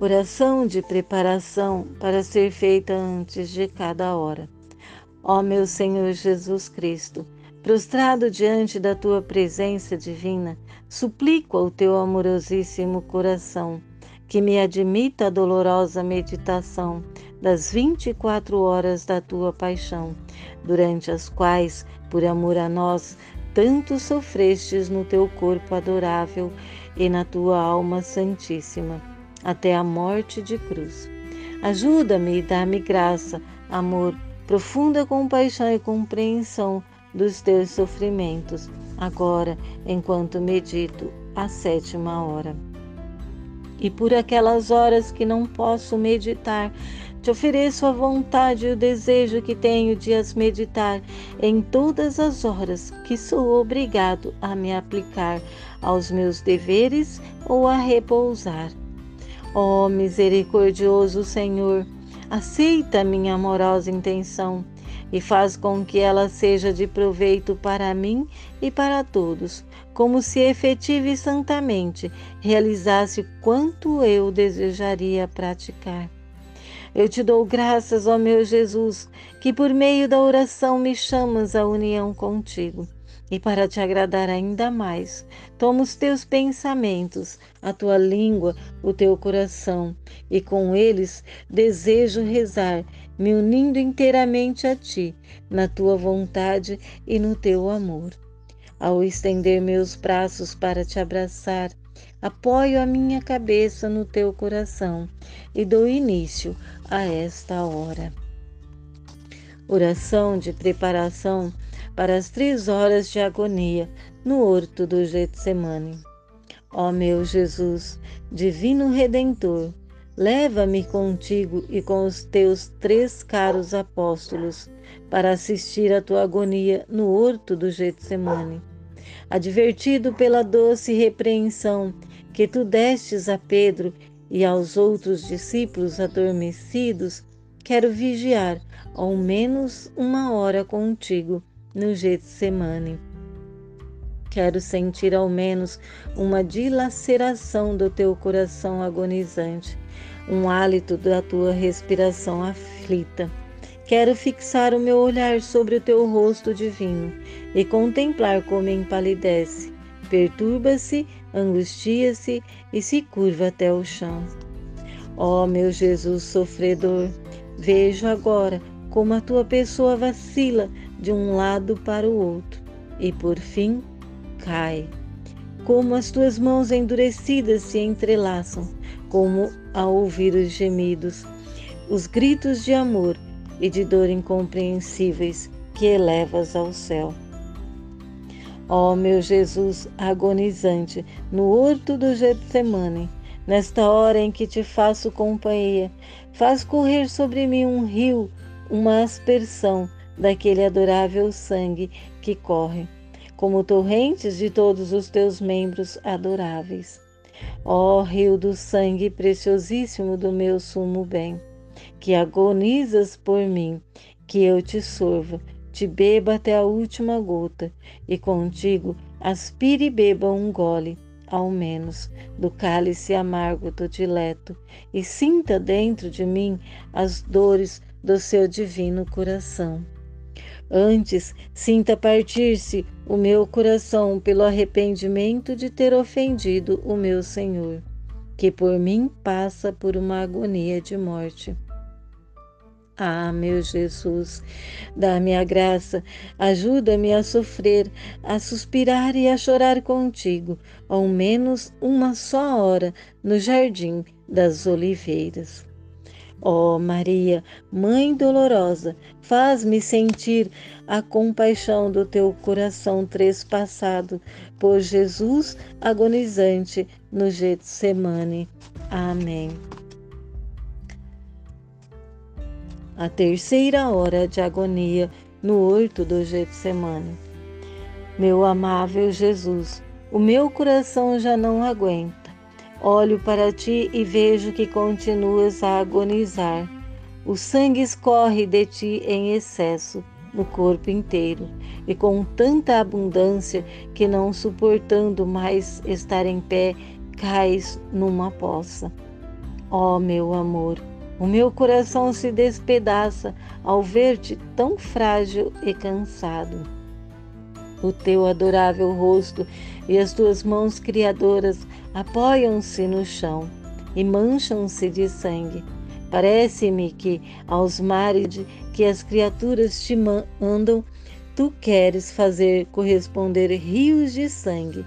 Oração de preparação para ser feita antes de cada hora. Ó meu Senhor Jesus Cristo, prostrado diante da tua presença divina, suplico ao teu amorosíssimo coração que me admita a dolorosa meditação das vinte e quatro horas da tua paixão, durante as quais, por amor a nós, tanto sofrestes no teu corpo adorável e na tua alma santíssima, até a morte de cruz. Ajuda-me e dá-me graça, amor, profunda compaixão e compreensão dos teus sofrimentos, agora, enquanto medito a sétima hora. E por aquelas horas que não posso meditar, te ofereço a vontade e o desejo que tenho de as meditar em todas as horas que sou obrigado a me aplicar aos meus deveres ou a repousar. Ó oh, misericordioso Senhor, aceita minha amorosa intenção e faz com que ela seja de proveito para mim e para todos, como se efetiva e santamente realizasse quanto eu desejaria praticar. Eu te dou graças, ó meu Jesus, que por meio da oração me chamas à união contigo. E para te agradar ainda mais, toma os teus pensamentos, a tua língua, o teu coração, e com eles desejo rezar, me unindo inteiramente a ti, na tua vontade e no teu amor. Ao estender meus braços para te abraçar, apoio a minha cabeça no teu coração e dou início a esta hora. Oração de preparação para as três horas de agonia no horto do Getsemane. Ó meu Jesus, divino Redentor, leva-me contigo e com os teus três caros apóstolos para assistir à tua agonia no horto do Getsemane. Advertido pela doce repreensão que tu destes a Pedro e aos outros discípulos adormecidos, quero vigiar ao menos uma hora contigo no Getsemane. Quero sentir ao menos uma dilaceração do teu coração agonizante, um hálito da tua respiração aflita. Quero fixar o meu olhar sobre o teu rosto divino e contemplar como empalidece, perturba-se, angustia-se e se curva até o chão. Ó oh, meu Jesus sofredor, vejo agora como a tua pessoa vacila de um lado para o outro e por fim cai. Como as tuas mãos endurecidas se entrelaçam, como ao ouvir os gemidos, os gritos de amor e de dor incompreensíveis que elevas ao céu. Ó oh, meu Jesus agonizante, no horto do Getsemane, nesta hora em que te faço companhia, faz correr sobre mim um rio, uma aspersão daquele adorável sangue que corre, como torrentes de todos os teus membros adoráveis. Ó rio do sangue preciosíssimo do meu sumo bem, que agonizas por mim, que eu te sorva, te beba até a última gota, e contigo aspire e beba um gole, ao menos, do cálice amargo do dileto, e sinta dentro de mim as dores do seu divino coração. Antes, sinta partir-se o meu coração pelo arrependimento de ter ofendido o meu Senhor, que por mim passa por uma agonia de morte. Ah, meu Jesus, dá-me a graça, ajuda-me a sofrer, a suspirar e a chorar contigo, ao menos uma só hora no jardim das oliveiras. Ó oh, Maria, Mãe dolorosa, faz-me sentir a compaixão do teu coração trespassado por Jesus agonizante no Getsemane. Amém. A terceira hora de agonia no horto do Getsemane. Meu amável Jesus, o meu coração já não aguenta Olho para ti e vejo que continuas a agonizar. O sangue escorre de ti em excesso no corpo inteiro e com tanta abundância que, não suportando mais estar em pé, cais numa poça. Ó oh, meu amor, o meu coração se despedaça ao ver-te tão frágil e cansado. O teu adorável rosto e as tuas mãos criadoras apoiam-se no chão e mancham-se de sangue. Parece-me que aos mares que as criaturas te mandam, tu queres fazer corresponder rios de sangue,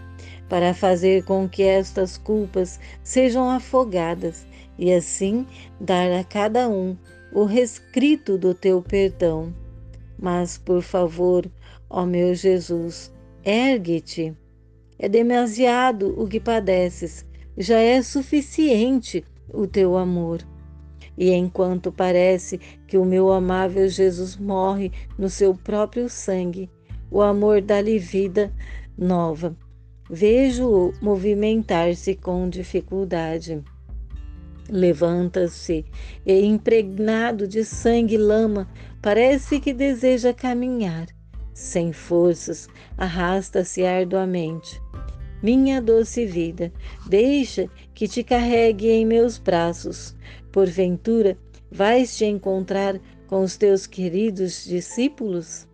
para fazer com que estas culpas sejam afogadas e assim dar a cada um o rescrito do teu perdão. Mas, por favor, ó meu Jesus, ergue-te. É demasiado o que padeces, já é suficiente o teu amor. E enquanto parece que o meu amável Jesus morre no seu próprio sangue, o amor dá-lhe vida nova. Vejo-o movimentar-se com dificuldade. Levanta-se e, impregnado de sangue e lama, parece que deseja caminhar. Sem forças, arrasta-se arduamente. Minha doce vida, deixa que te carregue em meus braços. Porventura, vais te encontrar com os teus queridos discípulos?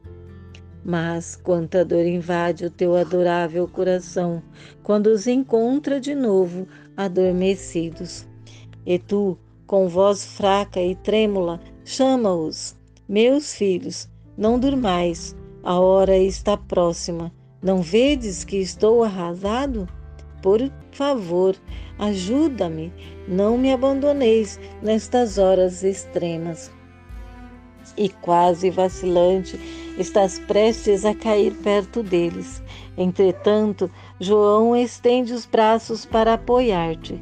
Mas quanta dor invade o teu adorável coração quando os encontra de novo adormecidos. E tu, com voz fraca e trêmula, chama-os: Meus filhos, não durmais, a hora está próxima. Não vedes que estou arrasado? Por favor, ajuda-me, não me abandoneis nestas horas extremas. E quase vacilante, estás prestes a cair perto deles. Entretanto, João estende os braços para apoiar-te.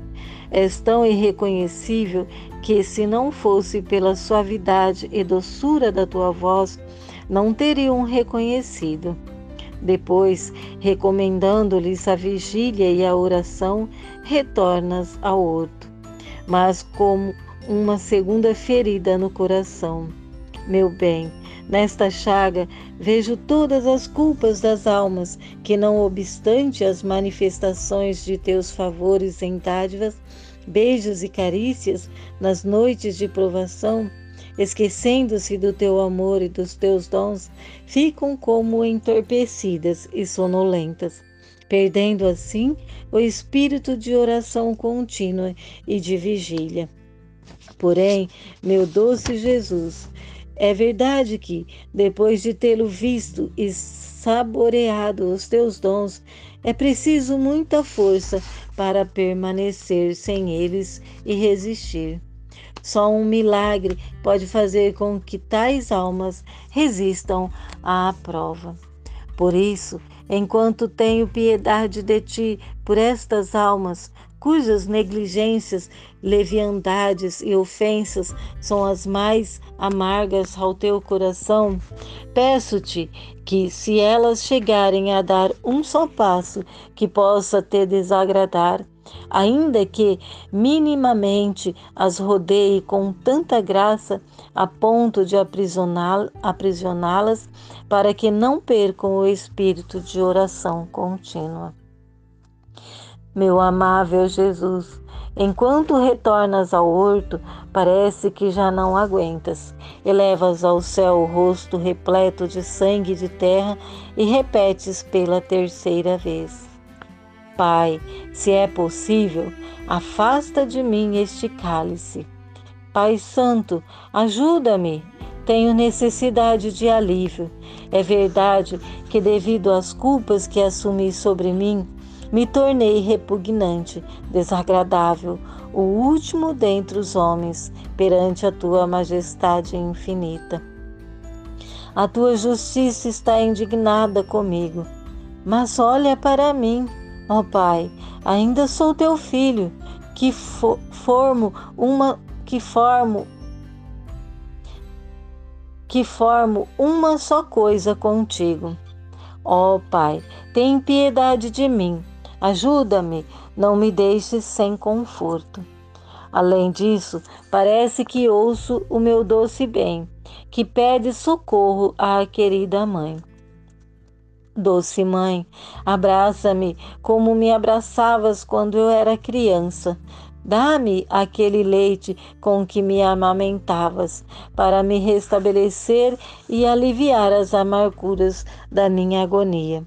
És tão irreconhecível que, se não fosse pela suavidade e doçura da tua voz, não teriam reconhecido. Depois, recomendando-lhes a vigília e a oração, retornas ao horto, mas como uma segunda ferida no coração. Meu bem, nesta chaga vejo todas as culpas das almas que, não obstante as manifestações de teus favores em dádivas, beijos e carícias nas noites de provação, esquecendo-se do teu amor e dos teus dons, ficam como entorpecidas e sonolentas, perdendo assim o espírito de oração contínua e de vigília. Porém, meu doce Jesus, é verdade que, depois de tê-lo visto e saboreado os teus dons, é preciso muita força para permanecer sem eles e resistir. Só um milagre pode fazer com que tais almas resistam à prova. Por isso, enquanto tenho piedade de ti por estas almas, cujas negligências, leviandades e ofensas são as mais amargas ao teu coração, peço-te que, se elas chegarem a dar um só passo que possa te desagradar, ainda que minimamente as rodeie com tanta graça a ponto de aprisioná-las, para que não percam o espírito de oração contínua. Meu amável Jesus, enquanto retornas ao horto, parece que já não aguentas. Elevas ao céu o rosto repleto de sangue de terra e repetes pela terceira vez: Pai, se é possível, afasta de mim este cálice. Pai Santo, ajuda-me. Tenho necessidade de alívio. É verdade que, devido às culpas que assumi sobre mim, me tornei repugnante, desagradável, o último dentre os homens, perante a tua majestade infinita. A tua justiça está indignada comigo, mas olha para mim Ó oh, Pai, ainda sou teu filho, que fo formo uma que formo que formo uma só coisa contigo. Ó oh, Pai, tem piedade de mim. Ajuda-me, não me deixes sem conforto. Além disso, parece que ouço o meu doce bem, que pede socorro à querida mãe. Doce mãe, abraça-me como me abraçavas quando eu era criança. Dá-me aquele leite com que me amamentavas, para me restabelecer e aliviar as amarguras da minha agonia.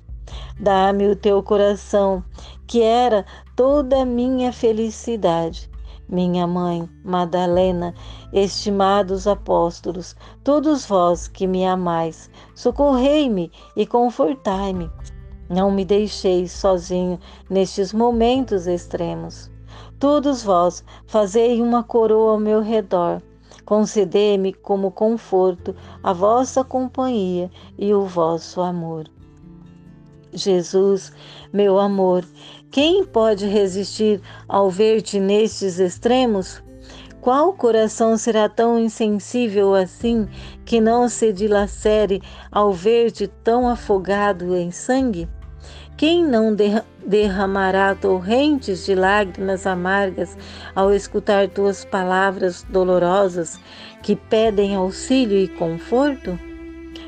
Dá-me o teu coração, que era toda a minha felicidade. Minha mãe, Madalena, estimados apóstolos, todos vós que me amais, socorrei-me e confortai-me. Não me deixeis sozinho nestes momentos extremos. Todos vós fazei uma coroa ao meu redor. Concedei-me como conforto a vossa companhia e o vosso amor. Jesus, meu amor, quem pode resistir ao ver-te nestes extremos? Qual coração será tão insensível assim que não se dilacere ao ver-te tão afogado em sangue? Quem não derramará torrentes de lágrimas amargas ao escutar tuas palavras dolorosas que pedem auxílio e conforto?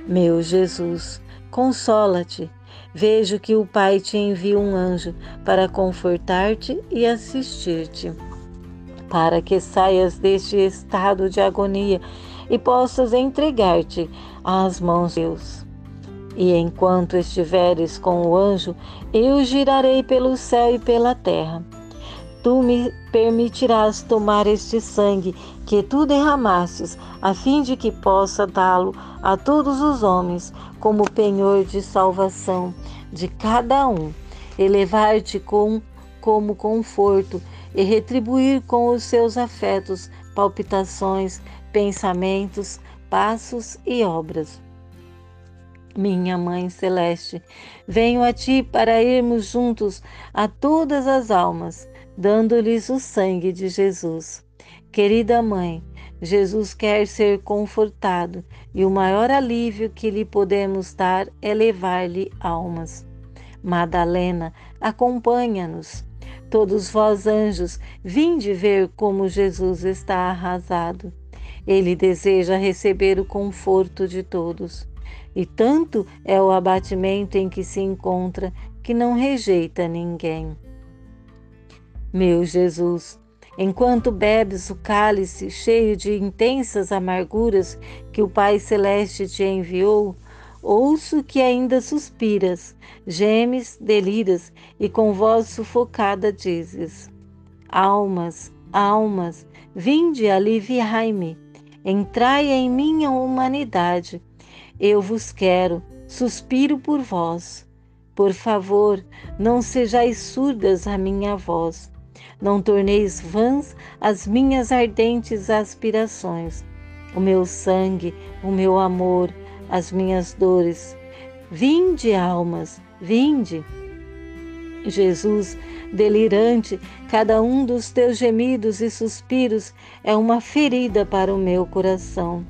Meu Jesus, consola-te. Vejo que o Pai te envia um anjo para confortar-te e assistir-te, para que saias deste estado de agonia e possas entregar-te às mãos de Deus. E enquanto estiveres com o anjo, eu girarei pelo céu e pela terra. Tu me permitirás tomar este sangue que tu derramastes, a fim de que possa dá-lo a todos os homens como penhor de salvação de cada um, elevar-te com como conforto e retribuir com os seus afetos, palpitações, pensamentos, passos e obras minha Mãe Celeste, venho a ti para irmos juntos a todas as almas, dando-lhes o sangue de Jesus. Querida Mãe, Jesus quer ser confortado e o maior alívio que lhe podemos dar é levar-lhe almas. Madalena, acompanha-nos. Todos vós, anjos, vinde ver como Jesus está arrasado. Ele deseja receber o conforto de todos. E tanto é o abatimento em que se encontra que não rejeita ninguém. Meu Jesus, enquanto bebes o cálice cheio de intensas amarguras que o Pai Celeste te enviou, ouço que ainda suspiras, gemes, deliras e com voz sufocada dizes: Almas, almas, vinde aliviai-me, entrai em minha humanidade eu vos quero, suspiro por vós. Por favor, não sejais surdas à minha voz. Não torneis vãs as minhas ardentes aspirações, o meu sangue, o meu amor, as minhas dores. Vinde, almas, vinde. Jesus, delirante, cada um dos teus gemidos e suspiros é uma ferida para o meu coração,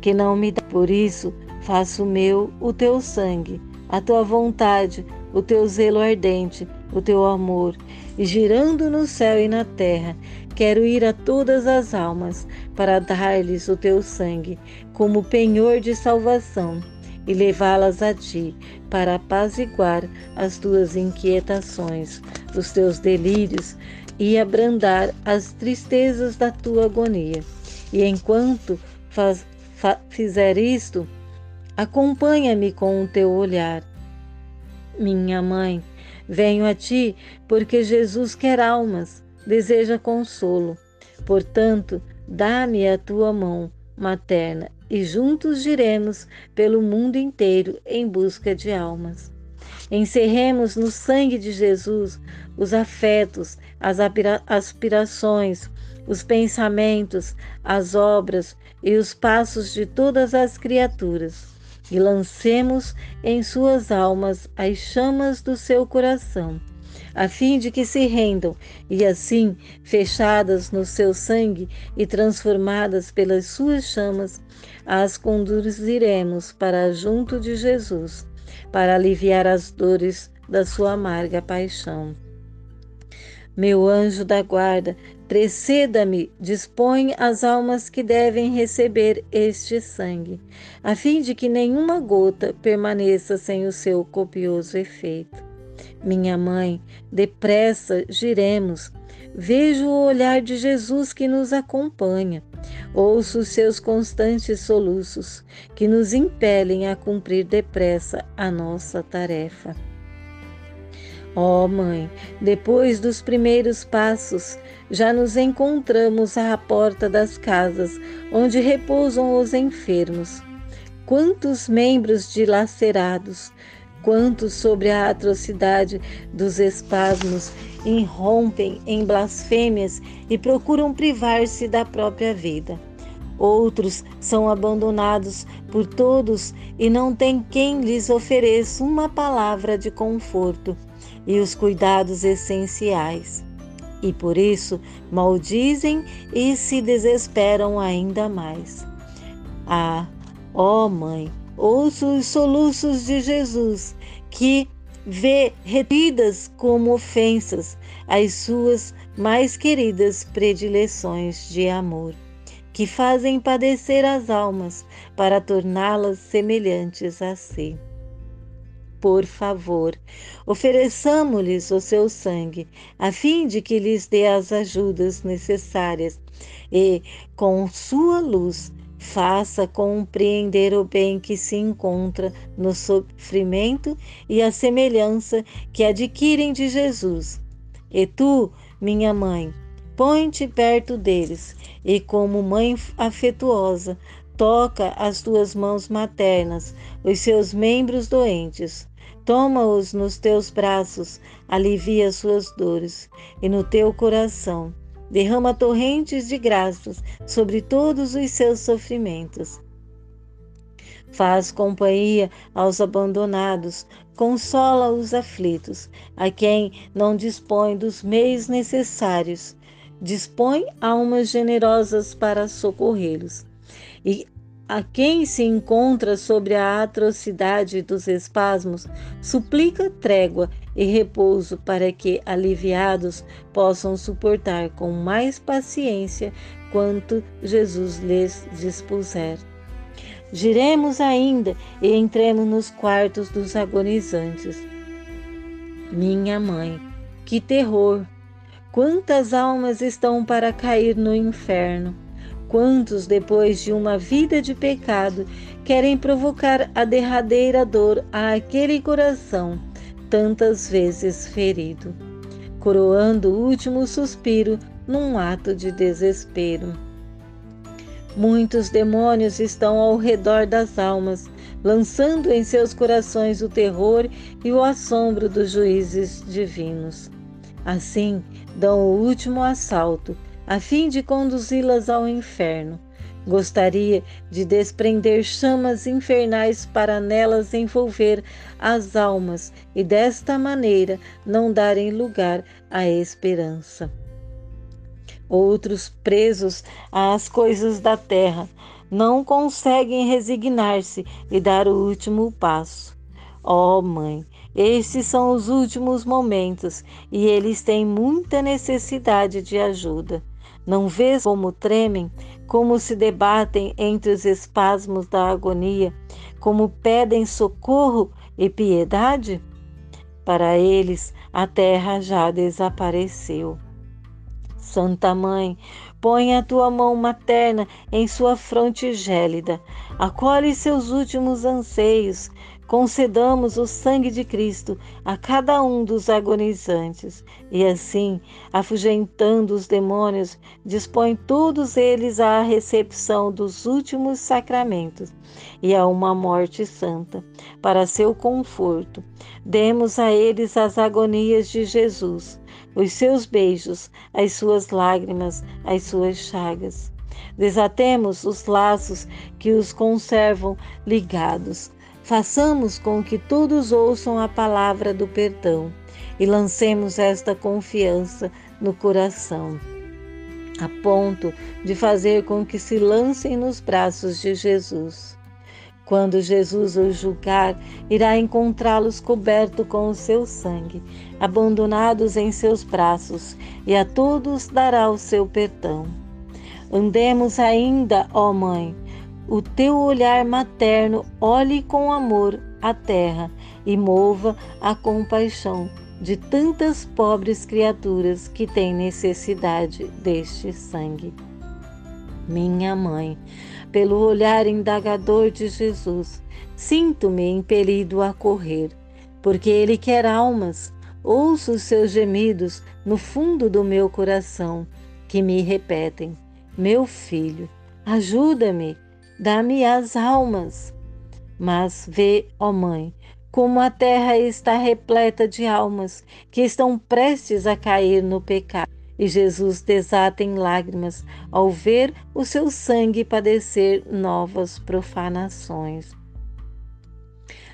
que não me dá. Por isso, Faço meu o teu sangue, a tua vontade, o teu zelo ardente, o teu amor, e girando no céu e na terra, quero ir a todas as almas para dar-lhes o teu sangue como penhor de salvação e levá-las a ti para apaziguar as tuas inquietações, os teus delírios e abrandar as tristezas da tua agonia. E enquanto faz, fa, fizer isto, Acompanha-me com o teu olhar. Minha mãe, venho a ti porque Jesus quer almas, deseja consolo. Portanto, dá-me a tua mão materna e juntos giremos pelo mundo inteiro em busca de almas. Encerremos no sangue de Jesus os afetos, as aspirações, os pensamentos, as obras e os passos de todas as criaturas e lancemos em suas almas as chamas do seu coração, a fim de que se rendam e assim, fechadas no seu sangue e transformadas pelas suas chamas, as conduziremos para junto de Jesus, para aliviar as dores da sua amarga paixão. Meu anjo da guarda, Preceda-me, dispõe as almas que devem receber este sangue, a fim de que nenhuma gota permaneça sem o seu copioso efeito. Minha mãe, depressa giremos, vejo o olhar de Jesus que nos acompanha. Ouço os seus constantes soluços, que nos impelem a cumprir depressa a nossa tarefa. Ó oh, Mãe, depois dos primeiros passos, já nos encontramos à porta das casas onde repousam os enfermos. Quantos membros dilacerados, quantos sobre a atrocidade dos espasmos irrompem em blasfêmias e procuram privar-se da própria vida. Outros são abandonados por todos e não tem quem lhes ofereça uma palavra de conforto e os cuidados essenciais. E por isso maldizem e se desesperam ainda mais. Ah, ó Mãe, ouço os soluços de Jesus, que vê retidas como ofensas as suas mais queridas predileções de amor, que fazem padecer as almas para torná-las semelhantes a si. Por favor, ofereçamos-lhes o seu sangue, a fim de que lhes dê as ajudas necessárias e, com sua luz, faça compreender o bem que se encontra no sofrimento e a semelhança que adquirem de Jesus. E tu, minha mãe, põe-te perto deles e, como mãe afetuosa, toca as tuas mãos maternas, os seus membros doentes. Toma-os nos teus braços, alivia suas dores, e no teu coração derrama torrentes de graças sobre todos os seus sofrimentos. Faz companhia aos abandonados, consola os aflitos, a quem não dispõe dos meios necessários, dispõe almas generosas para socorrê-los. E a quem se encontra sobre a atrocidade dos espasmos, suplica trégua e repouso para que, aliviados, possam suportar com mais paciência quanto Jesus lhes dispuser. Giremos ainda e entremos nos quartos dos agonizantes. Minha mãe, que terror! Quantas almas estão para cair no inferno? Quantos, depois de uma vida de pecado, querem provocar a derradeira dor àquele coração tantas vezes ferido, coroando o último suspiro num ato de desespero? Muitos demônios estão ao redor das almas, lançando em seus corações o terror e o assombro dos juízes divinos. Assim, dão o último assalto a fim de conduzi-las ao inferno. Gostaria de desprender chamas infernais para nelas envolver as almas e desta maneira não darem lugar à esperança. Outros, presos às coisas da terra, não conseguem resignar-se e dar o último passo. Ó oh, Mãe, estes são os últimos momentos e eles têm muita necessidade de ajuda. Não vês como tremem, como se debatem entre os espasmos da agonia, como pedem socorro e piedade? Para eles, a terra já desapareceu. Santa Mãe, põe a tua mão materna em sua fronte gélida, acolhe seus últimos anseios, concedamos o sangue de Cristo a cada um dos agonizantes, e assim, afugentando os demônios, dispõe todos eles à recepção dos últimos sacramentos e a uma morte santa, para seu conforto. Demos a eles as agonias de Jesus, os seus beijos, as suas lágrimas, as suas chagas. Desatemos os laços que os conservam ligados Façamos com que todos ouçam a palavra do perdão e lancemos esta confiança no coração, a ponto de fazer com que se lancem nos braços de Jesus. Quando Jesus os julgar, irá encontrá-los cobertos com o seu sangue, abandonados em seus braços, e a todos dará o seu perdão. Andemos ainda, ó Mãe, o teu olhar materno olhe com amor a terra e mova a compaixão de tantas pobres criaturas que têm necessidade deste sangue. Minha mãe, pelo olhar indagador de Jesus, sinto-me impelido a correr, porque Ele quer almas. Ouço os seus gemidos no fundo do meu coração, que me repetem: Meu filho, ajuda-me, dá-me as almas. Mas vê, ó Mãe, como a terra está repleta de almas que estão prestes a cair no pecado. E Jesus desata em lágrimas ao ver o seu sangue padecer novas profanações.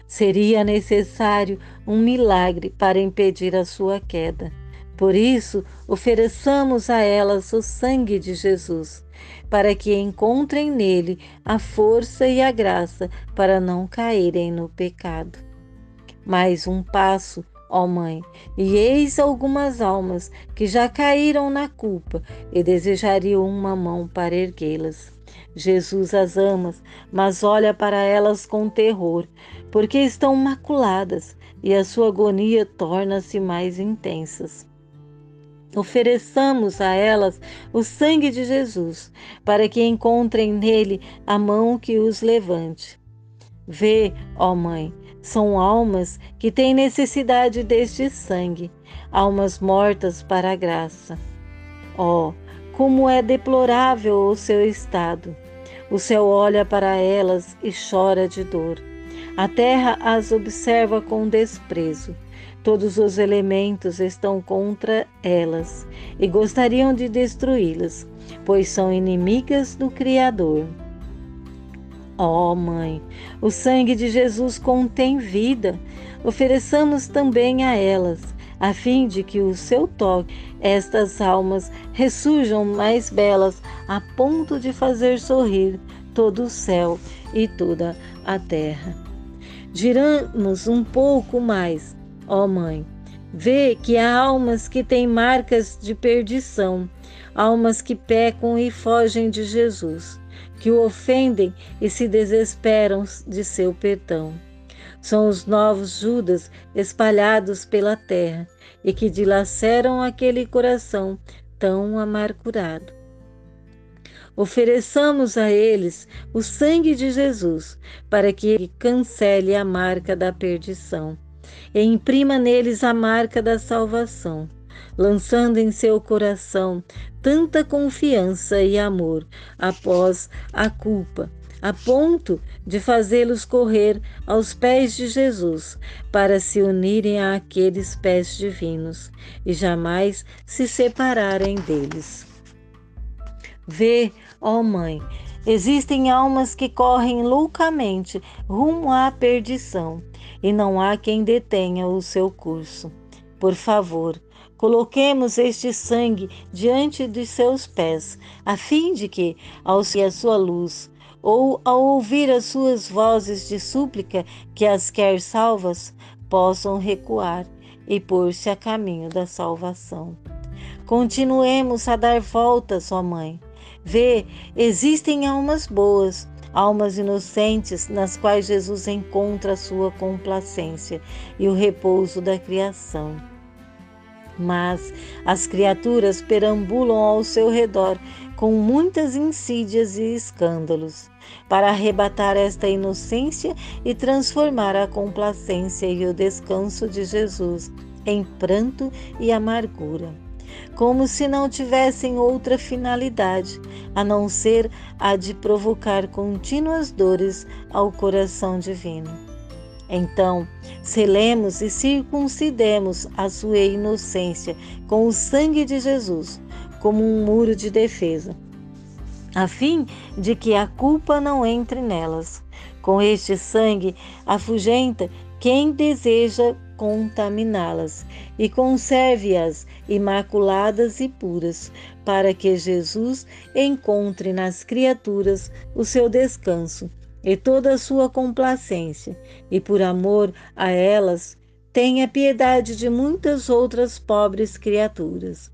Seria necessário um milagre para impedir a sua queda. Por isso, ofereçamos a elas o sangue de Jesus, para que encontrem nele a força e a graça para não caírem no pecado. Mais um passo, ó Mãe, e eis algumas almas que já caíram na culpa e desejariam uma mão para erguê-las. Jesus as ama, mas olha para elas com terror, porque estão maculadas e a sua agonia torna-se mais intensas. Ofereçamos a elas o sangue de Jesus, para que encontrem nele a mão que os levante. Vê, ó Mãe, são almas que têm necessidade deste sangue, almas mortas para a graça. Oh, como é deplorável o seu estado! O céu olha para elas e chora de dor. A terra as observa com desprezo. Todos os elementos estão contra elas e gostariam de destruí-las, pois são inimigas do Criador. Ó oh, Mãe, o sangue de Jesus contém vida. Ofereçamos também a elas, a fim de que o seu toque, estas almas ressurjam mais belas, a ponto de fazer sorrir todo o céu e toda a terra. Giramos um pouco mais, ó Mãe. Vê que há almas que têm marcas de perdição, almas que pecam e fogem de Jesus que o ofendem e se desesperam de seu perdão. São os novos Judas espalhados pela terra e que dilaceram aquele coração tão amargurado. Ofereçamos a eles o sangue de Jesus, para que ele cancele a marca da perdição e imprima neles a marca da salvação lançando em seu coração tanta confiança e amor após a culpa, a ponto de fazê-los correr aos pés de Jesus para se unirem àqueles pés divinos e jamais se separarem deles. Vê, ó Mãe, existem almas que correm loucamente rumo à perdição e não há quem detenha o seu curso. Por favor, Coloquemos este sangue diante de seus pés, a fim de que, ao se a sua luz, ou ao ouvir as suas vozes de súplica que as quer salvas, possam recuar e pôr-se a caminho da salvação. Continuemos a dar voltas, ó Mãe. Vê, existem almas boas, almas inocentes nas quais Jesus encontra a sua complacência e o repouso da criação. Mas as criaturas perambulam ao seu redor com muitas insídias e escândalos, para arrebatar esta inocência e transformar a complacência e o descanso de Jesus em pranto e amargura, como se não tivessem outra finalidade a não ser a de provocar contínuas dores ao coração divino. Então, selemos e circuncidemos a sua inocência com o sangue de Jesus, como um muro de defesa, a fim de que a culpa não entre nelas. Com este sangue afugenta quem deseja contaminá-las e conserve-as imaculadas e puras, para que Jesus encontre nas criaturas o seu descanso e toda a sua complacência, e por amor a elas, tenha piedade de muitas outras pobres criaturas.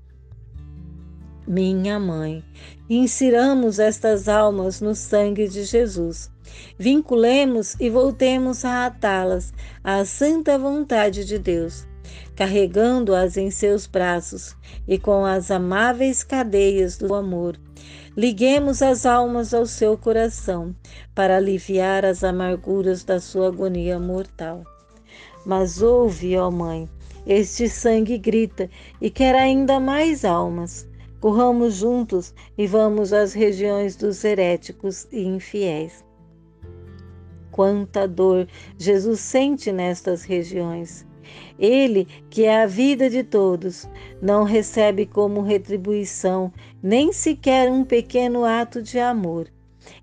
Minha mãe, insiramos estas almas no sangue de Jesus. Vinculemos e voltemos a atá-las à santa vontade de Deus, carregando-as em seus braços e com as amáveis cadeias do amor. Liguemos as almas ao seu coração para aliviar as amarguras da sua agonia mortal. Mas ouve, ó Mãe, este sangue grita e quer ainda mais almas. Corramos juntos e vamos às regiões dos heréticos e infiéis. Quanta dor Jesus sente nestas regiões. Ele, que é a vida de todos, não recebe como retribuição nem sequer um pequeno ato de amor,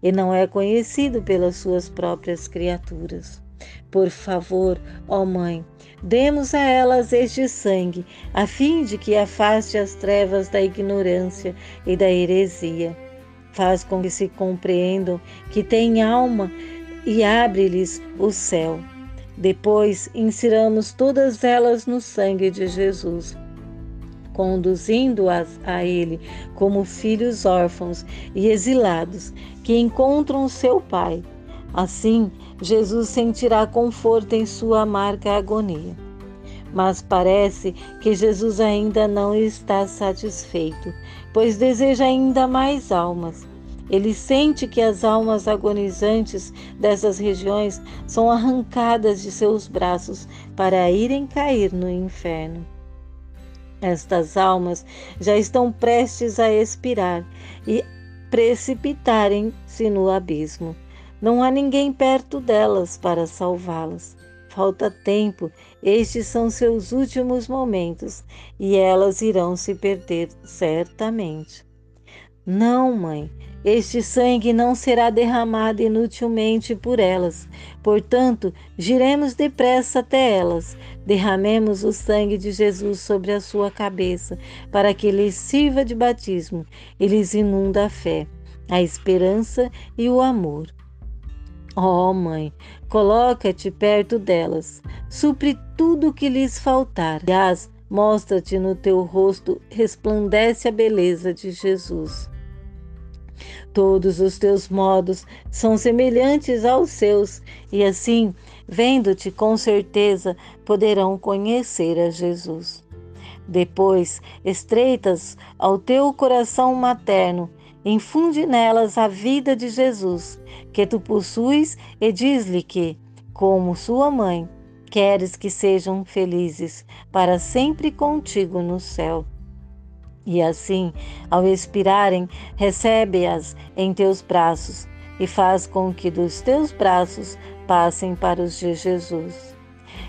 e não é conhecido pelas suas próprias criaturas. Por favor, ó Mãe, demos a elas este sangue, a fim de que afaste as trevas da ignorância e da heresia. Faz com que se compreendam que têm alma e abre-lhes o céu. Depois, insiramos todas elas no sangue de Jesus, conduzindo-as a Ele como filhos órfãos e exilados que encontram seu Pai. Assim, Jesus sentirá conforto em sua amarga agonia. Mas parece que Jesus ainda não está satisfeito, pois deseja ainda mais almas. Ele sente que as almas agonizantes dessas regiões são arrancadas de seus braços para irem cair no inferno. Estas almas já estão prestes a expirar e precipitarem-se no abismo. Não há ninguém perto delas para salvá-las. Falta tempo, estes são seus últimos momentos e elas irão se perder certamente. Não, mãe, este sangue não será derramado inutilmente por elas. Portanto, giremos depressa até elas. Derramemos o sangue de Jesus sobre a sua cabeça, para que lhes sirva de batismo e lhes inunda a fé, a esperança e o amor. Ó oh, Mãe, coloca-te perto delas, supre tudo o que lhes faltar. Aliás, mostra-te no teu rosto, resplandece a beleza de Jesus. Todos os teus modos são semelhantes aos seus, e assim, vendo-te com certeza, poderão conhecer a Jesus. Depois, estreitas ao teu coração materno, infunde nelas a vida de Jesus, que tu possuis, e diz-lhe que, como sua mãe, queres que sejam felizes para sempre contigo no céu. E assim, ao expirarem, recebe-as em teus braços e faz com que dos teus braços passem para os de Jesus.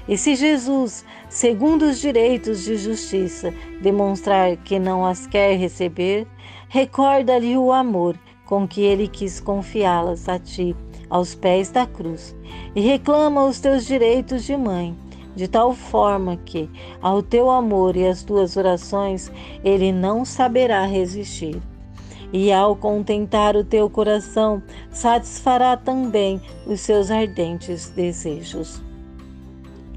E se Jesus, segundo os direitos de justiça, demonstrar que não as quer receber, recorda-lhe o amor com que ele quis confiá-las a ti, aos pés da cruz, e reclama os teus direitos de mãe de tal forma que, ao teu amor e às tuas orações, ele não saberá resistir. E ao contentar o teu coração, satisfará também os seus ardentes desejos.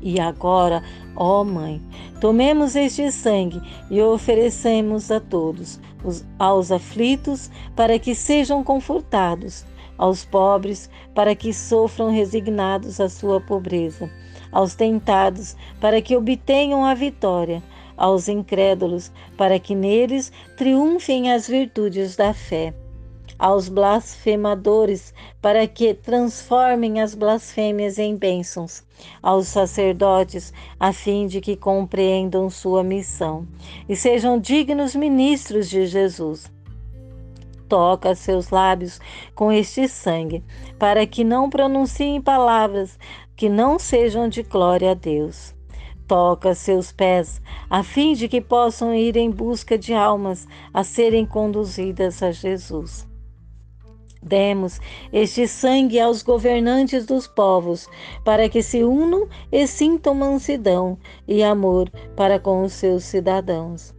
E agora, ó Mãe, tomemos este sangue e oferecemos a todos, os, aos aflitos, para que sejam confortados, aos pobres, para que sofram resignados a sua pobreza aos tentados, para que obtenham a vitória, aos incrédulos, para que neles triunfem as virtudes da fé, aos blasfemadores, para que transformem as blasfêmias em bênçãos, aos sacerdotes, a fim de que compreendam sua missão e sejam dignos ministros de Jesus toca seus lábios com este sangue, para que não pronunciem palavras que não sejam de glória a Deus. Toca seus pés, a fim de que possam ir em busca de almas a serem conduzidas a Jesus. Demos este sangue aos governantes dos povos, para que se unam e sintam mansidão e amor para com os seus cidadãos.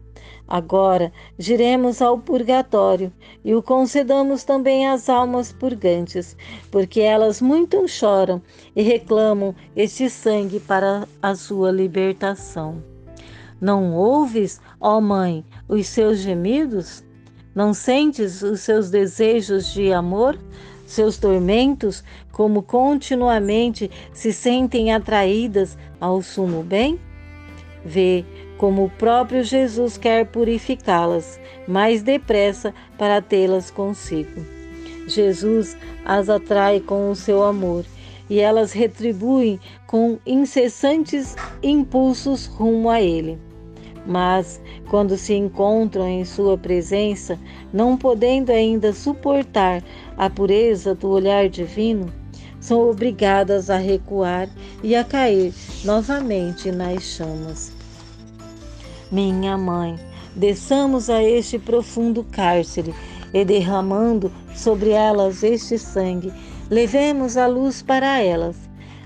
Agora giremos ao purgatório e o concedamos também às almas purgantes, porque elas muito choram e reclamam este sangue para a sua libertação. Não ouves, ó Mãe, os seus gemidos? Não sentes os seus desejos de amor? Seus tormentos, como continuamente se sentem atraídas ao sumo bem? Vê como o próprio Jesus quer purificá-las mais depressa para tê-las consigo. Jesus as atrai com o seu amor e elas retribuem com incessantes impulsos rumo a Ele. Mas, quando se encontram em Sua presença, não podendo ainda suportar a pureza do olhar divino, são obrigadas a recuar e a cair novamente nas chamas. Minha mãe, desçamos a este profundo cárcere e derramando sobre elas este sangue, levemos a luz para elas.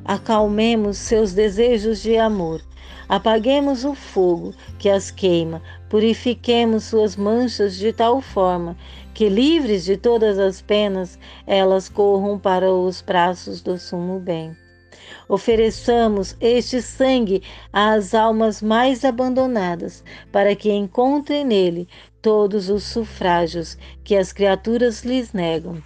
Acalmemos seus desejos de amor. Apaguemos o fogo que as queima, purifiquemos suas manchas de tal forma que, livres de todas as penas, elas corram para os braços do sumo bem. Ofereçamos este sangue às almas mais abandonadas, para que encontrem nele todos os sufrágios que as criaturas lhes negam.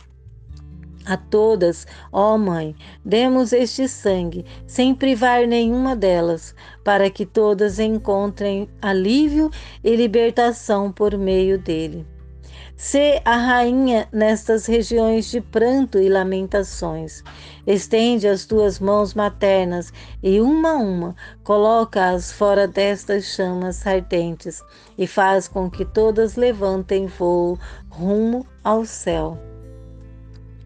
A todas, ó Mãe, demos este sangue, sem privar nenhuma delas, para que todas encontrem alívio e libertação por meio dele. Sê a rainha nestas regiões de pranto e lamentações. Estende as tuas mãos maternas e, uma a uma, coloca-as fora destas chamas ardentes e faz com que todas levantem voo rumo ao céu.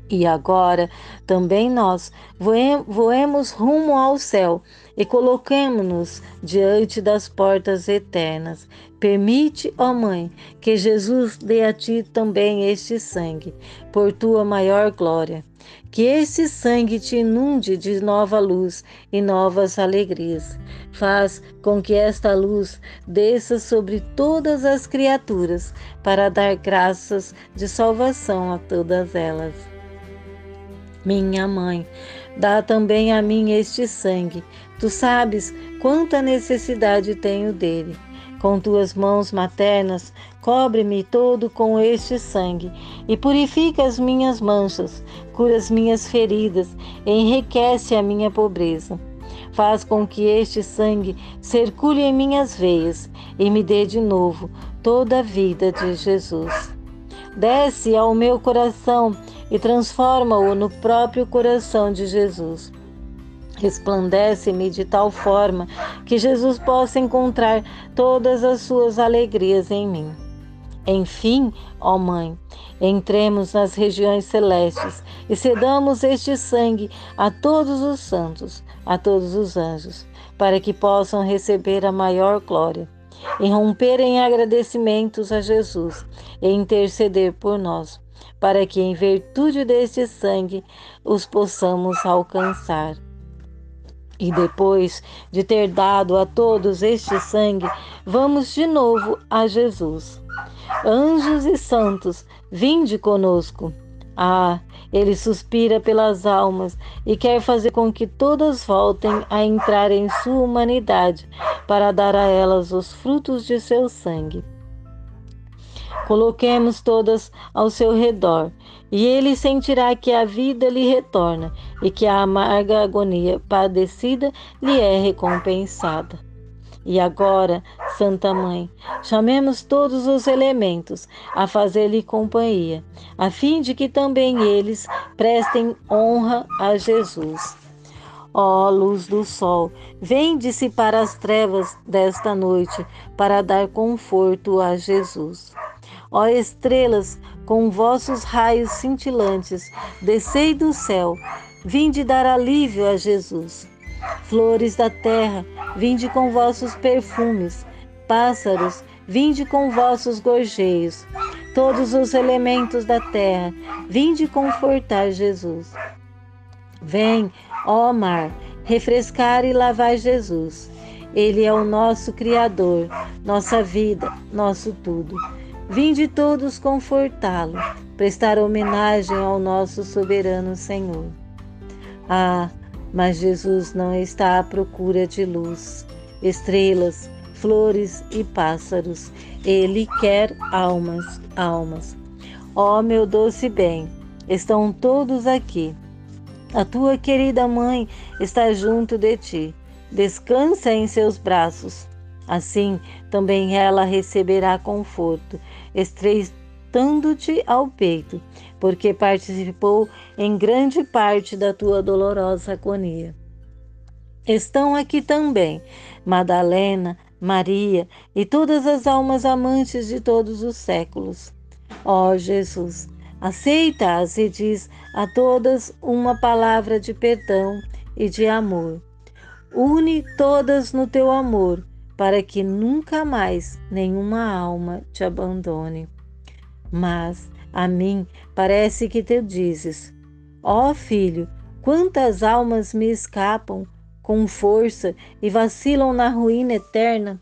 E agora também nós voemos rumo ao céu e coloquemo-nos diante das portas eternas. Permite, ó Mãe, que Jesus dê a ti também este sangue, por tua maior glória. Que esse sangue te inunde de nova luz e novas alegrias. Faz com que esta luz desça sobre todas as criaturas, para dar graças de salvação a todas elas minha mãe, dá também a mim este sangue. Tu sabes quanta necessidade tenho dele. Com tuas mãos maternas, cobre-me todo com este sangue e purifica as minhas manchas, cura as minhas feridas, enriquece a minha pobreza. Faz com que este sangue circule em minhas veias e me dê de novo toda a vida de Jesus. Desce ao meu coração e transforma-o no próprio coração de Jesus. Resplandece-me de tal forma que Jesus possa encontrar todas as suas alegrias em mim. Enfim, ó Mãe, entremos nas regiões celestes e cedamos este sangue a todos os santos, a todos os anjos, para que possam receber a maior glória e romper em agradecimentos a Jesus e interceder por nós para que, em virtude deste sangue, os possamos alcançar. E depois de ter dado a todos este sangue, vamos de novo a Jesus. Anjos e santos, vinde conosco. Ah, ele suspira pelas almas e quer fazer com que todas voltem a entrar em sua humanidade para dar a elas os frutos de seu sangue. Coloquemos todas ao seu redor, e ele sentirá que a vida lhe retorna e que a amarga agonia padecida lhe é recompensada. E agora, Santa Mãe, chamemos todos os elementos a fazer-lhe companhia, a fim de que também eles prestem honra a Jesus. Ó luz do sol, vem dissipar as trevas desta noite para dar conforto a Jesus. Ó estrelas, com vossos raios cintilantes, descei do céu, vinde dar alívio a Jesus. Flores da terra, vinde com vossos perfumes. Pássaros, vinde com vossos gorjeios. Todos os elementos da terra, vinde confortar Jesus. Vem, ó mar, refrescar e lavar Jesus. Ele é o nosso Criador, nossa vida, nosso tudo. Vinde todos confortá-lo, prestar homenagem ao nosso soberano Senhor. Ah, mas Jesus não está à procura de luz, estrelas, flores e pássaros. Ele quer almas, almas. Ó oh, meu doce bem, estão todos aqui. A tua querida mãe está junto de ti. Descansa em seus braços. Assim também ela receberá conforto, estreitando-te ao peito, porque participou em grande parte da tua dolorosa agonia. Estão aqui também Madalena, Maria e todas as almas amantes de todos os séculos. Ó oh, Jesus, aceita-as e diz a todas uma palavra de perdão e de amor. Une todas no teu amor, para que nunca mais nenhuma alma te abandone. Mas a mim parece que te dizes: Ó oh, filho, quantas almas me escapam com força e vacilam na ruína eterna?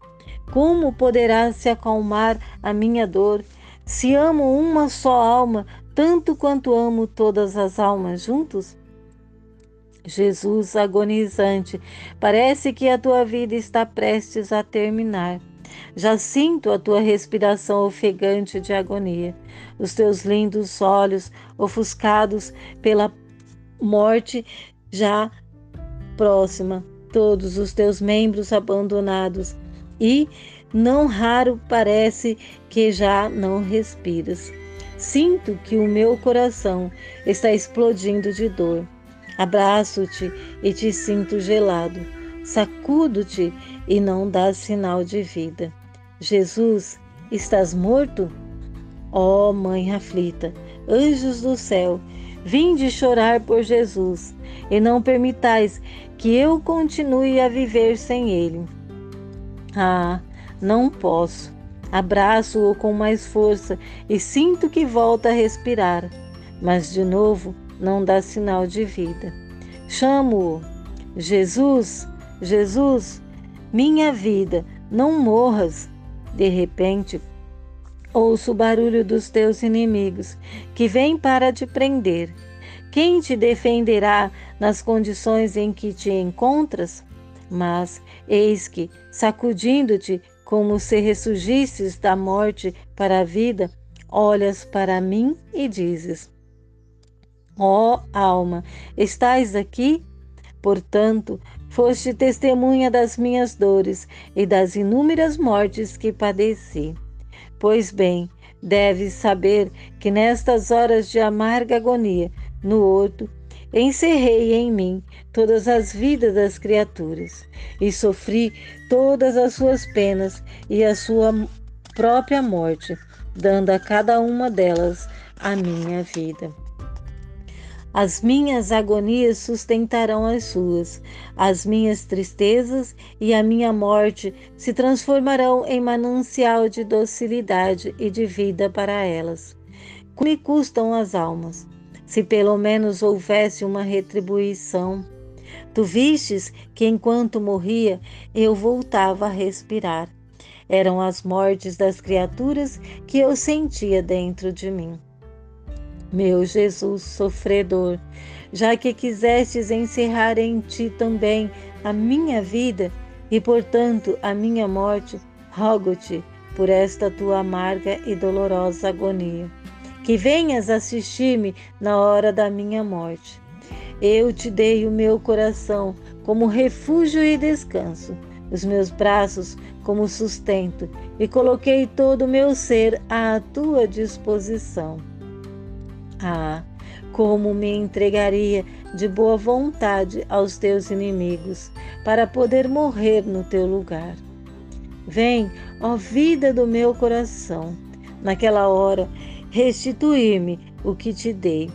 Como poderá se acalmar a minha dor se amo uma só alma tanto quanto amo todas as almas juntos? Jesus agonizante, parece que a tua vida está prestes a terminar. Já sinto a tua respiração ofegante de agonia, os teus lindos olhos ofuscados pela morte já próxima, todos os teus membros abandonados e, não raro, parece que já não respiras. Sinto que o meu coração está explodindo de dor. Abraço-te e te sinto gelado. Sacudo-te e não dás sinal de vida. Jesus, estás morto? Ó oh, mãe aflita, anjos do céu, vinde chorar por Jesus e não permitais que eu continue a viver sem ele. Ah, não posso. Abraço-o com mais força e sinto que volta a respirar, mas de novo não dá sinal de vida. Chamo-o. Jesus, Jesus, minha vida, não morras. De repente, ouço o barulho dos teus inimigos, que vêm para te prender. Quem te defenderá nas condições em que te encontras? Mas eis que, sacudindo-te como se ressurgisses da morte para a vida, olhas para mim e dizes: Ó oh, alma, estás aqui? Portanto, foste testemunha das minhas dores e das inúmeras mortes que padeci. Pois bem, deves saber que nestas horas de amarga agonia, no horto, encerrei em mim todas as vidas das criaturas e sofri todas as suas penas e a sua própria morte, dando a cada uma delas a minha vida. As minhas agonias sustentarão as suas, as minhas tristezas e a minha morte se transformarão em manancial de docilidade e de vida para elas. Me custam as almas? se pelo menos houvesse uma retribuição. Tu vistes que enquanto morria eu voltava a respirar. Eram as mortes das criaturas que eu sentia dentro de mim. Meu Jesus sofredor, já que quisestes encerrar em ti também a minha vida e, portanto, a minha morte, rogo-te por esta tua amarga e dolorosa agonia que venhas assistir-me na hora da minha morte. Eu te dei o meu coração como refúgio e descanso, os meus braços como sustento, e coloquei todo o meu ser à tua disposição. Ah, como me entregaria de boa vontade aos teus inimigos, para poder morrer no teu lugar. Vem, ó vida do meu coração. Naquela hora restituir-me o que te dei,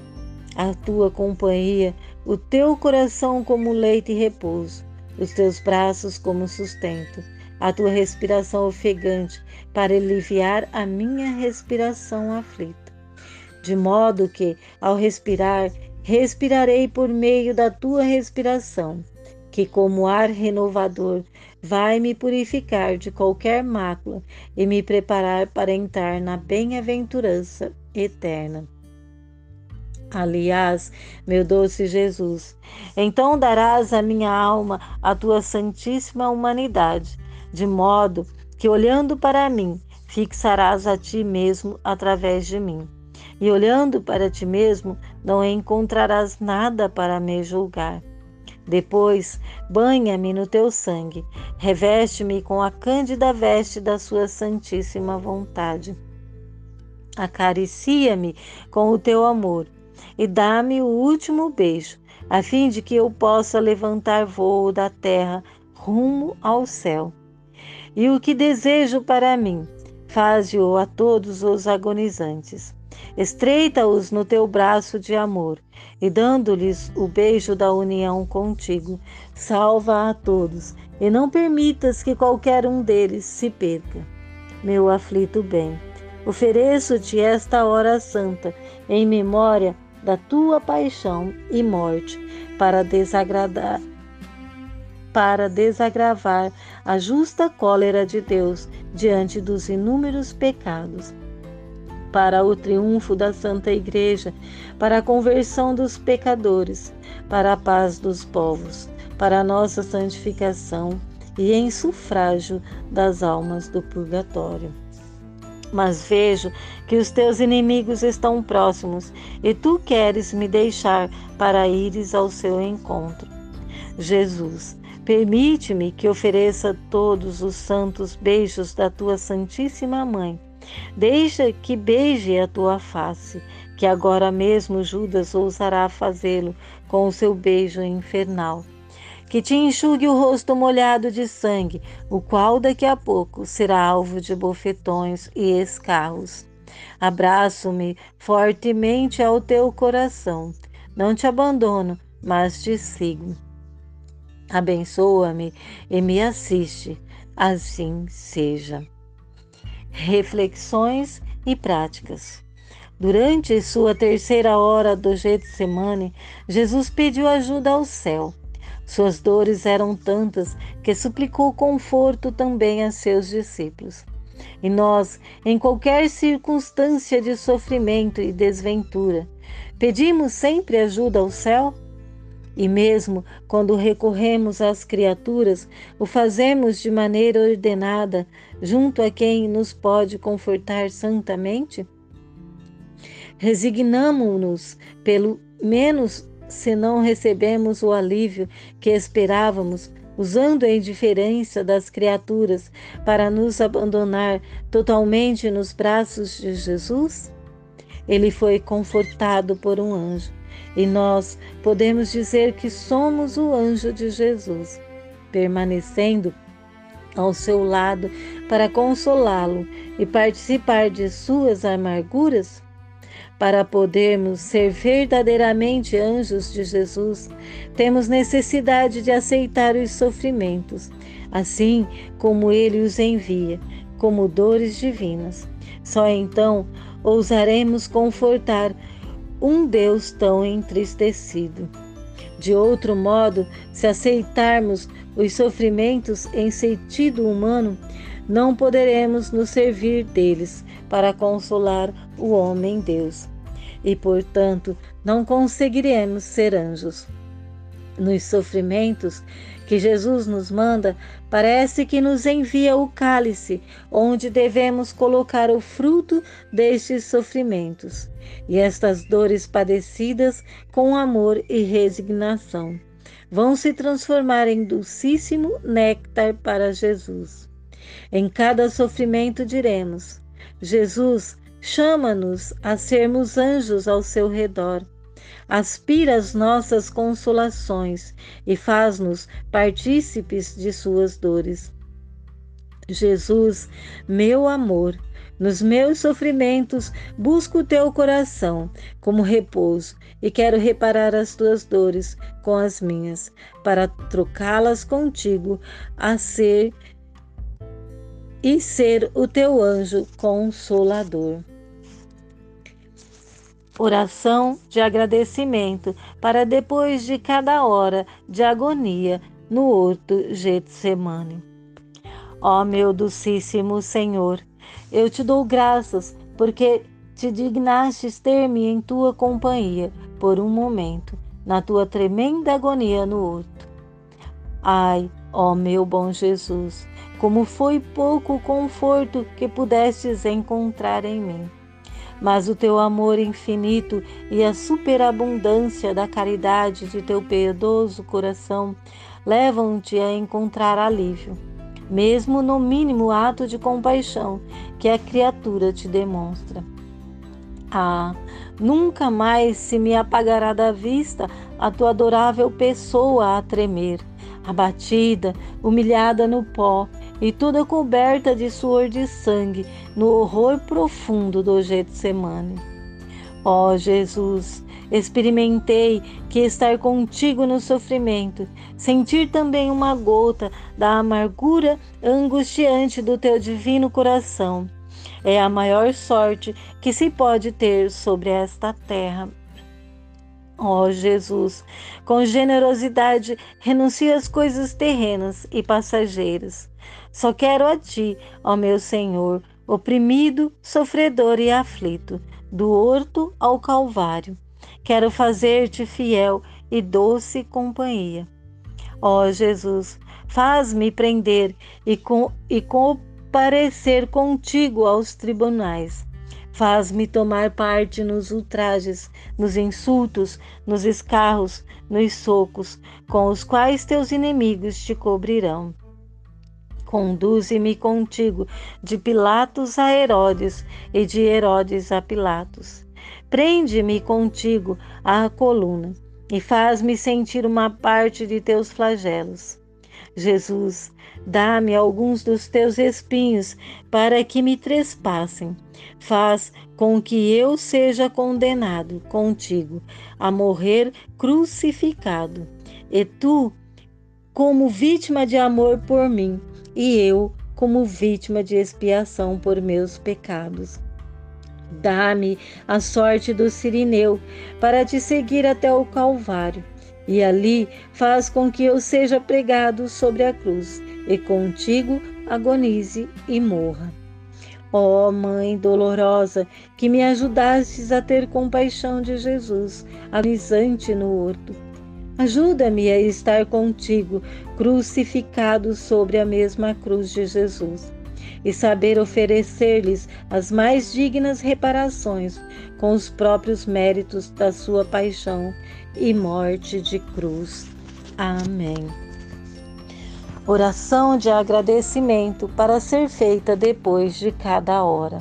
a tua companhia, o teu coração como leite e repouso, os teus braços como sustento, a tua respiração ofegante para aliviar a minha respiração aflita. De modo que, ao respirar, respirarei por meio da tua respiração, que, como ar renovador, vai me purificar de qualquer mácula e me preparar para entrar na bem-aventurança eterna. Aliás, meu doce Jesus, então darás à minha alma a tua santíssima humanidade, de modo que, olhando para mim, fixarás a ti mesmo através de mim. E olhando para ti mesmo, não encontrarás nada para me julgar Depois, banha-me no teu sangue, reveste-me com a cândida veste da sua santíssima vontade. Acaricia-me com o teu amor e dá-me o último beijo, a fim de que eu possa levantar voo da terra rumo ao céu. E o que desejo para mim, faze-o a todos os agonizantes. Estreita-os no teu braço de amor e, dando-lhes o beijo da união contigo, salva a todos e não permitas que qualquer um deles se perca. Meu aflito bem, ofereço-te esta hora santa em memória da tua paixão e morte para desagradar para desagravar a justa cólera de Deus diante dos inúmeros pecados para o triunfo da Santa Igreja, para a conversão dos pecadores, para a paz dos povos, para a nossa santificação e em sufrágio das almas do purgatório. Mas vejo que os teus inimigos estão próximos e tu queres me deixar para ires ao seu encontro. Jesus, permite-me que ofereça todos os santos beijos da tua Santíssima Mãe Deixa que beije a tua face, que agora mesmo Judas ousará fazê-lo com o seu beijo infernal. Que te enxugue o rosto molhado de sangue, o qual daqui a pouco será alvo de bofetões e escarros. Abraço-me fortemente ao teu coração. Não te abandono, mas te sigo. Abençoa-me e me assiste. Assim seja reflexões e práticas. Durante sua terceira hora do Getsemane, Jesus pediu ajuda ao céu. Suas dores eram tantas que suplicou conforto também a seus discípulos. E nós, em qualquer circunstância de sofrimento e desventura, pedimos sempre ajuda ao céu? E mesmo quando recorremos às criaturas, o fazemos de maneira ordenada, junto a quem nos pode confortar santamente? Resignamo-nos, pelo menos se não recebemos o alívio que esperávamos, usando a indiferença das criaturas para nos abandonar totalmente nos braços de Jesus? Ele foi confortado por um anjo e nós podemos dizer que somos o anjo de Jesus, permanecendo ao seu lado para consolá-lo e participar de suas amarguras? Para podermos ser verdadeiramente anjos de Jesus, temos necessidade de aceitar os sofrimentos, assim como ele os envia, como dores divinas. Só então ousaremos confortar um Deus tão entristecido. De outro modo, se aceitarmos os sofrimentos em sentido humano, não poderemos nos servir deles para consolar o homem Deus. E, portanto, não conseguiremos ser anjos. Nos sofrimentos que Jesus nos manda, parece que nos envia o cálice onde devemos colocar o fruto destes sofrimentos e estas dores padecidas com amor e resignação vão se transformar em dulcíssimo néctar para Jesus. Em cada sofrimento diremos: Jesus chama-nos a sermos anjos ao seu redor aspira as nossas consolações e faz-nos partícipes de suas dores. Jesus, meu amor, nos meus sofrimentos busco o teu coração como repouso e quero reparar as tuas dores com as minhas, para trocá-las contigo a ser e ser o teu anjo consolador. Oração de agradecimento para depois de cada hora de agonia no horto Getsemane. Ó meu docíssimo Senhor, eu te dou graças porque te dignastes ter-me em tua companhia por um momento, na tua tremenda agonia no horto. Ai, ó meu bom Jesus, como foi pouco o conforto que pudestes encontrar em mim mas o teu amor infinito e a superabundância da caridade de teu piedoso coração levam-te a encontrar alívio, mesmo no mínimo ato de compaixão que a criatura te demonstra. Ah, nunca mais se me apagará da vista a tua adorável pessoa a tremer, abatida, humilhada no pó e toda coberta de suor de sangue no horror profundo do Getsemane. Ó oh, Jesus, experimentei que estar contigo no sofrimento, sentir também uma gota da amargura angustiante do teu divino coração, é a maior sorte que se pode ter sobre esta terra. Ó oh, Jesus, com generosidade renuncio às coisas terrenas e passageiras. Só quero a Ti, ó meu Senhor, oprimido, sofredor e aflito, do horto ao Calvário. Quero fazer-te fiel e doce companhia. Ó Jesus, faz-me prender e, com, e comparecer contigo aos tribunais. Faz-me tomar parte nos ultrajes, nos insultos, nos escarros, nos socos, com os quais teus inimigos te cobrirão. Conduze-me contigo de Pilatos a Herodes e de Herodes a Pilatos. Prende-me contigo à coluna e faz-me sentir uma parte de teus flagelos. Jesus, dá-me alguns dos teus espinhos para que me trespassem. Faz com que eu seja condenado contigo a morrer crucificado. E tu, como vítima de amor por mim, e eu, como vítima de expiação por meus pecados. Dá-me a sorte do Sirineu para te seguir até o Calvário e ali faz com que eu seja pregado sobre a cruz, e contigo agonize e morra. Ó oh, Mãe dolorosa, que me ajudastes a ter compaixão de Jesus, agonizante no horto. Ajuda-me a estar contigo, crucificado sobre a mesma cruz de Jesus, e saber oferecer-lhes as mais dignas reparações com os próprios méritos da sua paixão e morte de cruz. Amém. Oração de agradecimento para ser feita depois de cada hora.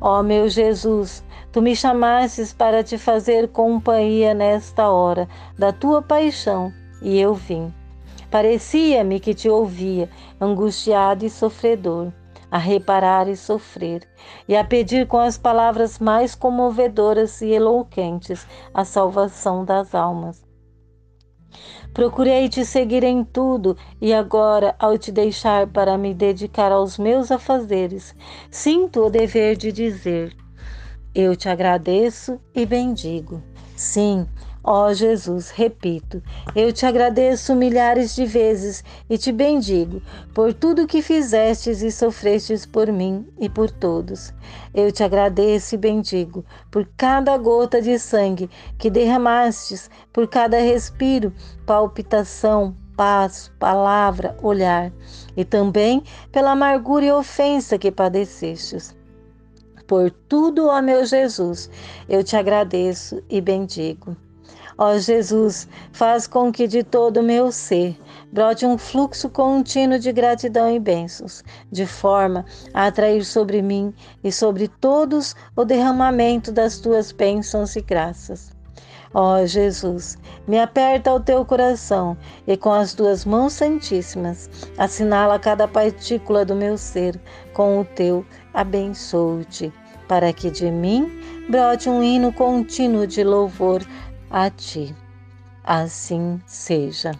Ó meu Jesus, tu me chamastes para te fazer companhia nesta hora da tua paixão, e eu vim. Parecia-me que te ouvia, angustiado e sofredor a reparar e sofrer, e a pedir com as palavras mais comovedoras e eloquentes a salvação das almas. Procurei te seguir em tudo, e agora, ao te deixar para me dedicar aos meus afazeres, sinto o dever de dizer: Eu te agradeço e bendigo. Sim, Ó oh, Jesus, repito, eu te agradeço milhares de vezes e te bendigo por tudo que fizestes e sofrestes por mim e por todos. Eu te agradeço e bendigo por cada gota de sangue que derramastes, por cada respiro, palpitação, passo, palavra, olhar, e também pela amargura e ofensa que padecestes. Por tudo, ó meu Jesus, eu te agradeço e bendigo. Ó Jesus, faz com que de todo o meu ser brote um fluxo contínuo de gratidão e bênçãos, de forma a atrair sobre mim e sobre todos o derramamento das tuas bênçãos e graças. Ó Jesus, me aperta o teu coração e com as tuas mãos santíssimas assinala cada partícula do meu ser com o teu abençoo-te, para que de mim brote um hino contínuo de louvor a ti. Assim seja.